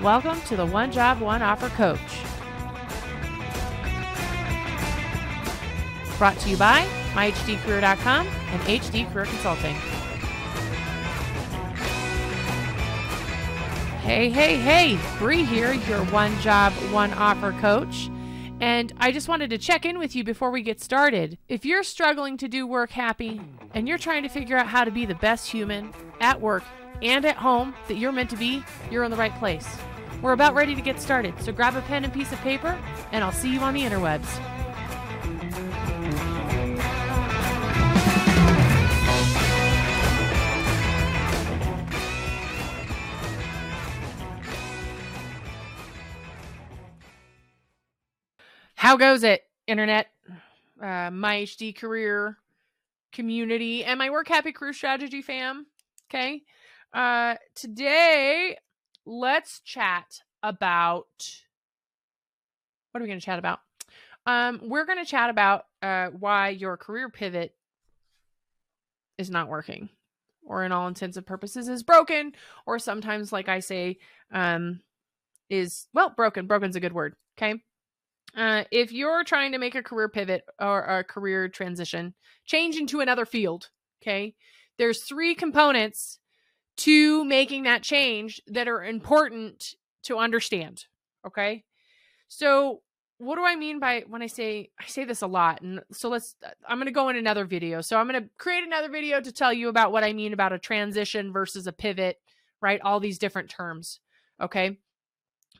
Welcome to the One Job, One Offer Coach. Brought to you by myhdcareer.com and HD Career Consulting. Hey, hey, hey, Bree here, your One Job, One Offer Coach. And I just wanted to check in with you before we get started. If you're struggling to do work happy and you're trying to figure out how to be the best human at work and at home that you're meant to be, you're in the right place. We're about ready to get started, so grab a pen and piece of paper, and I'll see you on the interwebs. How goes it, internet? Uh, my HD career community and my work happy career strategy fam. Okay. Uh, today, let's chat about what are we going to chat about? Um, we're going to chat about uh, why your career pivot is not working, or in all intents and purposes is broken, or sometimes, like I say, um, is well broken. Broken's a good word. Okay. Uh, if you're trying to make a career pivot or a career transition, change into another field, okay, there's three components to making that change that are important to understand. Okay. So, what do I mean by when I say I say this a lot? And so let's uh, I'm going to go in another video. So I'm going to create another video to tell you about what I mean about a transition versus a pivot, right? All these different terms. Okay?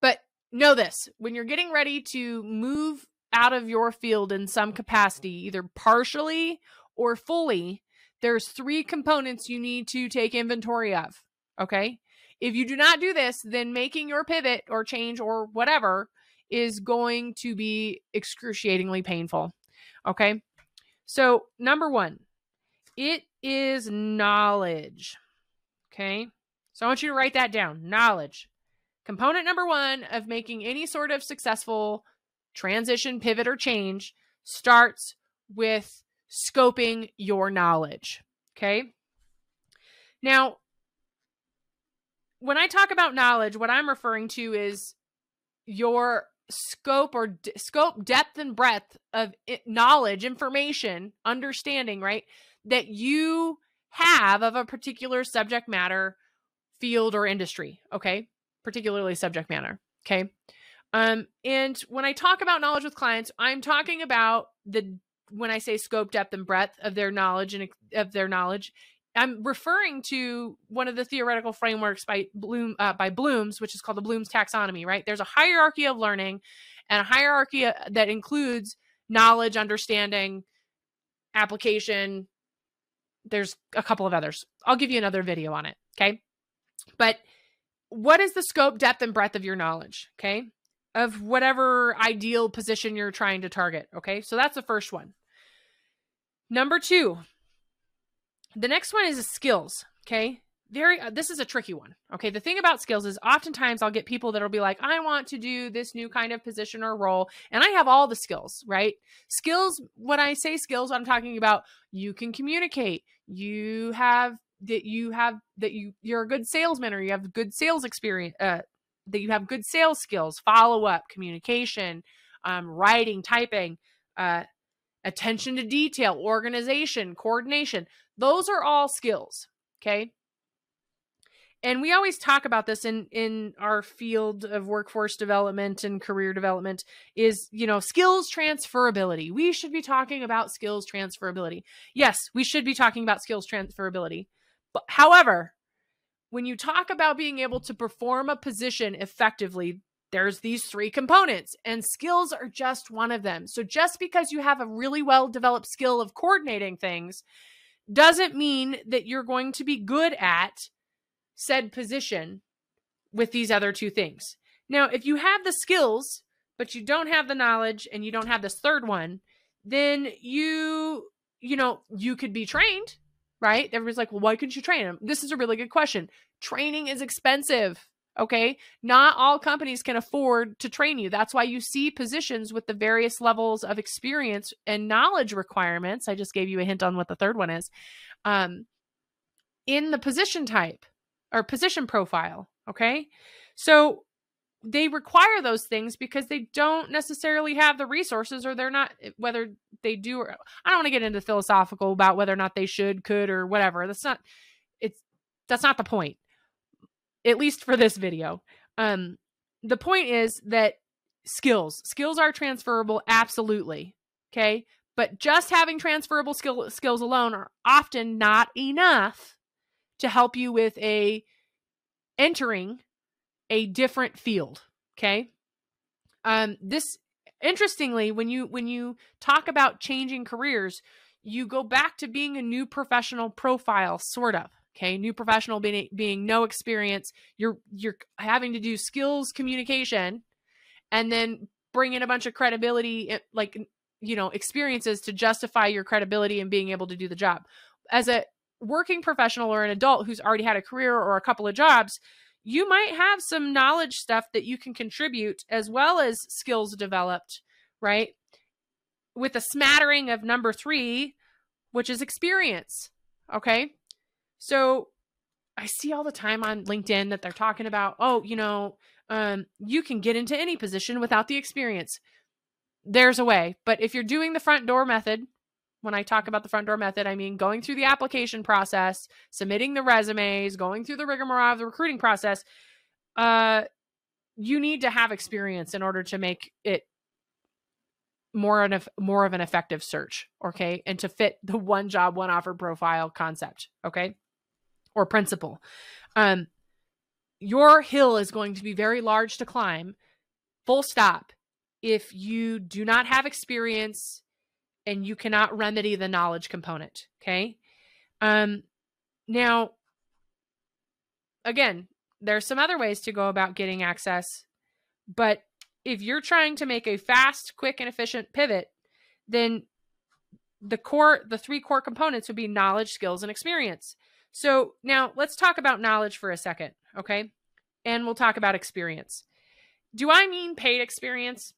But know this, when you're getting ready to move out of your field in some capacity, either partially or fully, there's three components you need to take inventory of. Okay. If you do not do this, then making your pivot or change or whatever is going to be excruciatingly painful. Okay. So, number one, it is knowledge. Okay. So, I want you to write that down knowledge. Component number one of making any sort of successful transition, pivot, or change starts with scoping your knowledge. Okay. Now, when I talk about knowledge, what I'm referring to is your scope or d- scope, depth, and breadth of it, knowledge, information, understanding, right? That you have of a particular subject matter, field, or industry. Okay. Particularly subject matter. Okay. Um, and when I talk about knowledge with clients, I'm talking about the when I say scope, depth, and breadth of their knowledge and of their knowledge, I'm referring to one of the theoretical frameworks by Bloom uh, by Bloom's, which is called the Bloom's taxonomy. Right? There's a hierarchy of learning, and a hierarchy uh, that includes knowledge, understanding, application. There's a couple of others. I'll give you another video on it. Okay, but what is the scope, depth, and breadth of your knowledge? Okay, of whatever ideal position you're trying to target. Okay, so that's the first one. Number two, the next one is skills. Okay, very, uh, this is a tricky one. Okay, the thing about skills is oftentimes I'll get people that'll be like, I want to do this new kind of position or role, and I have all the skills, right? Skills, when I say skills, I'm talking about you can communicate, you have that you have that you you're a good salesman or you have good sales experience uh, that you have good sales skills follow up communication um, writing typing uh, attention to detail, organization, coordination. Those are all skills, okay? And we always talk about this in in our field of workforce development and career development is, you know, skills transferability. We should be talking about skills transferability. Yes, we should be talking about skills transferability. But however, when you talk about being able to perform a position effectively, there's these three components and skills are just one of them. So just because you have a really well developed skill of coordinating things doesn't mean that you're going to be good at said position with these other two things. Now, if you have the skills but you don't have the knowledge and you don't have this third one, then you you know, you could be trained, right? Everybody's like, "Well, why couldn't you train them?" This is a really good question. Training is expensive. Okay. Not all companies can afford to train you. That's why you see positions with the various levels of experience and knowledge requirements. I just gave you a hint on what the third one is um, in the position type or position profile. Okay. So they require those things because they don't necessarily have the resources or they're not whether they do or I don't want to get into philosophical about whether or not they should, could or whatever. That's not it's that's not the point. At least for this video. Um the point is that skills, skills are transferable absolutely. Okay? But just having transferable skill, skills alone are often not enough to help you with a entering a different field. Okay. Um, this interestingly, when you when you talk about changing careers, you go back to being a new professional profile, sort of. Okay, new professional being being no experience. You're you're having to do skills communication, and then bring in a bunch of credibility, eh, like you know, experiences to justify your credibility and being able to do the job. As a working professional or an adult who's already had a career or a couple of jobs, you might have some knowledge stuff that you can contribute as well as skills developed, right? With a smattering of number three, which is experience. Okay. So I see all the time on LinkedIn that they're talking about, oh, you know, um, you can get into any position without the experience. There's a way. But if you're doing the front door method, when I talk about the front door method, I mean going through the application process, submitting the resumes, going through the rigmarole of the recruiting process. Uh, you need to have experience in order to make it more of more of an effective search, okay, and to fit the one job, one offer profile concept, okay, or principle. Um, your hill is going to be very large to climb, full stop, if you do not have experience and you cannot remedy the knowledge component. Okay. Um, now, again, there's some other ways to go about getting access, but if you're trying to make a fast, quick, and efficient pivot, then the core, the three core components would be knowledge, skills, and experience. So now let's talk about knowledge for a second, okay? And we'll talk about experience. Do I mean paid experience?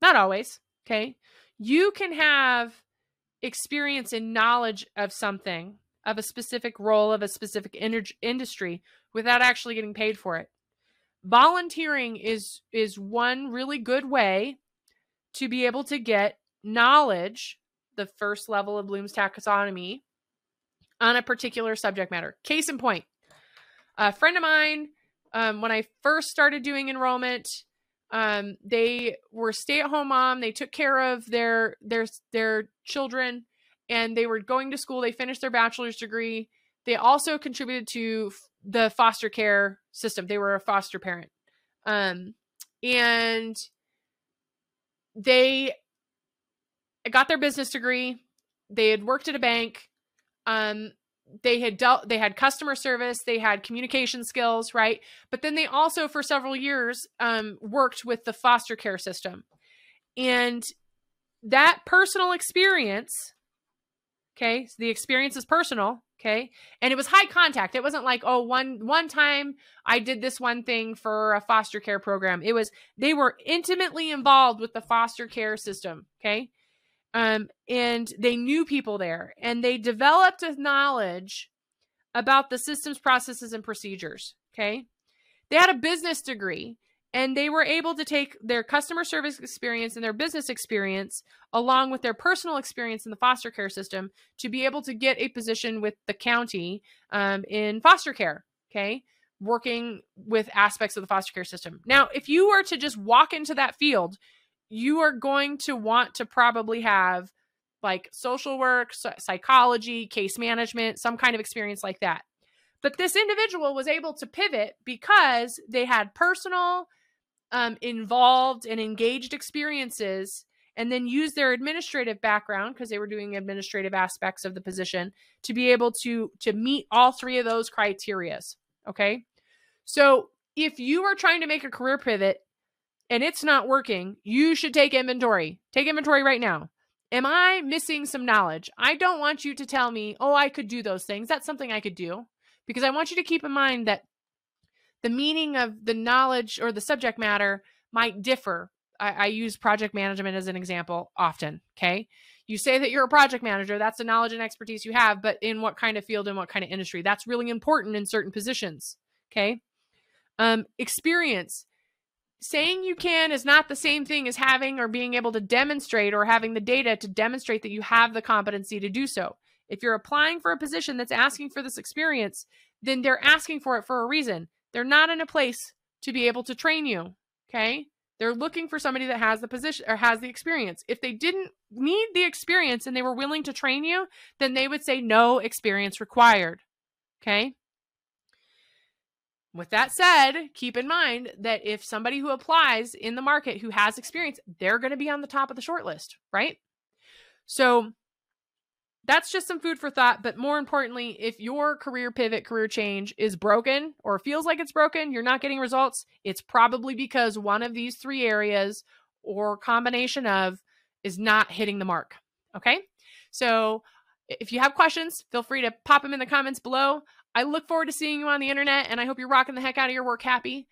Not always. Okay. You can have experience and knowledge of something, of a specific role, of a specific industry without actually getting paid for it. Volunteering is is one really good way to be able to get knowledge, the first level of Bloom's taxonomy, on a particular subject matter. Case in point, a friend of mine, um, when I first started doing enrollment, um, they were stay-at-home mom. They took care of their their their children, and they were going to school. They finished their bachelor's degree. They also contributed to the foster care system. They were a foster parent, um, and they got their business degree. They had worked at a bank. Um, they had dealt they had customer service they had communication skills right? But then they also for several years um, worked with the foster care system. And that personal experience okay so the experience is personal okay? And it was high contact. It wasn't like oh one one time i did this one thing for a foster care program. It was they were intimately involved with the foster care system okay um, and they knew people there and they developed a knowledge about the systems, processes, and procedures. Okay. They had a business degree and they were able to take their customer service experience and their business experience along with their personal experience in the foster care system to be able to get a position with the county um, in foster care. Okay. Working with aspects of the foster care system. Now, if you were to just walk into that field, you are going to want to probably have like social work, psychology, case management, some kind of experience like that. But this individual was able to pivot because they had personal, um, involved, and engaged experiences, and then use their administrative background because they were doing administrative aspects of the position to be able to to meet all three of those criterias. Okay, so if you are trying to make a career pivot and it's not working, you should take inventory. Take inventory right now. Am I missing some knowledge? I don't want you to tell me, oh, I could do those things. That's something I could do. Because I want you to keep in mind that the meaning of the knowledge or the subject matter might differ. I, I use project management as an example often. Okay. You say that you're a project manager, that's the knowledge and expertise you have, but in what kind of field and what kind of industry? That's really important in certain positions. Okay. Um, experience. Saying you can is not the same thing as having or being able to demonstrate or having the data to demonstrate that you have the competency to do so. If you're applying for a position that's asking for this experience, then they're asking for it for a reason. They're not in a place to be able to train you. Okay. They're looking for somebody that has the position or has the experience. If they didn't need the experience and they were willing to train you, then they would say no experience required. Okay. With that said, keep in mind that if somebody who applies in the market who has experience, they're going to be on the top of the short list, right? So that's just some food for thought. But more importantly, if your career pivot, career change is broken or feels like it's broken, you're not getting results, it's probably because one of these three areas or combination of is not hitting the mark. Okay. So if you have questions, feel free to pop them in the comments below. I look forward to seeing you on the internet and I hope you're rocking the heck out of your work happy.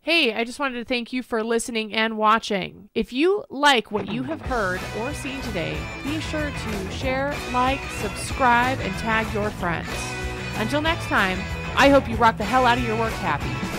Hey, I just wanted to thank you for listening and watching. If you like what you have heard or seen today, be sure to share, like, subscribe, and tag your friends. Until next time, I hope you rock the hell out of your work happy.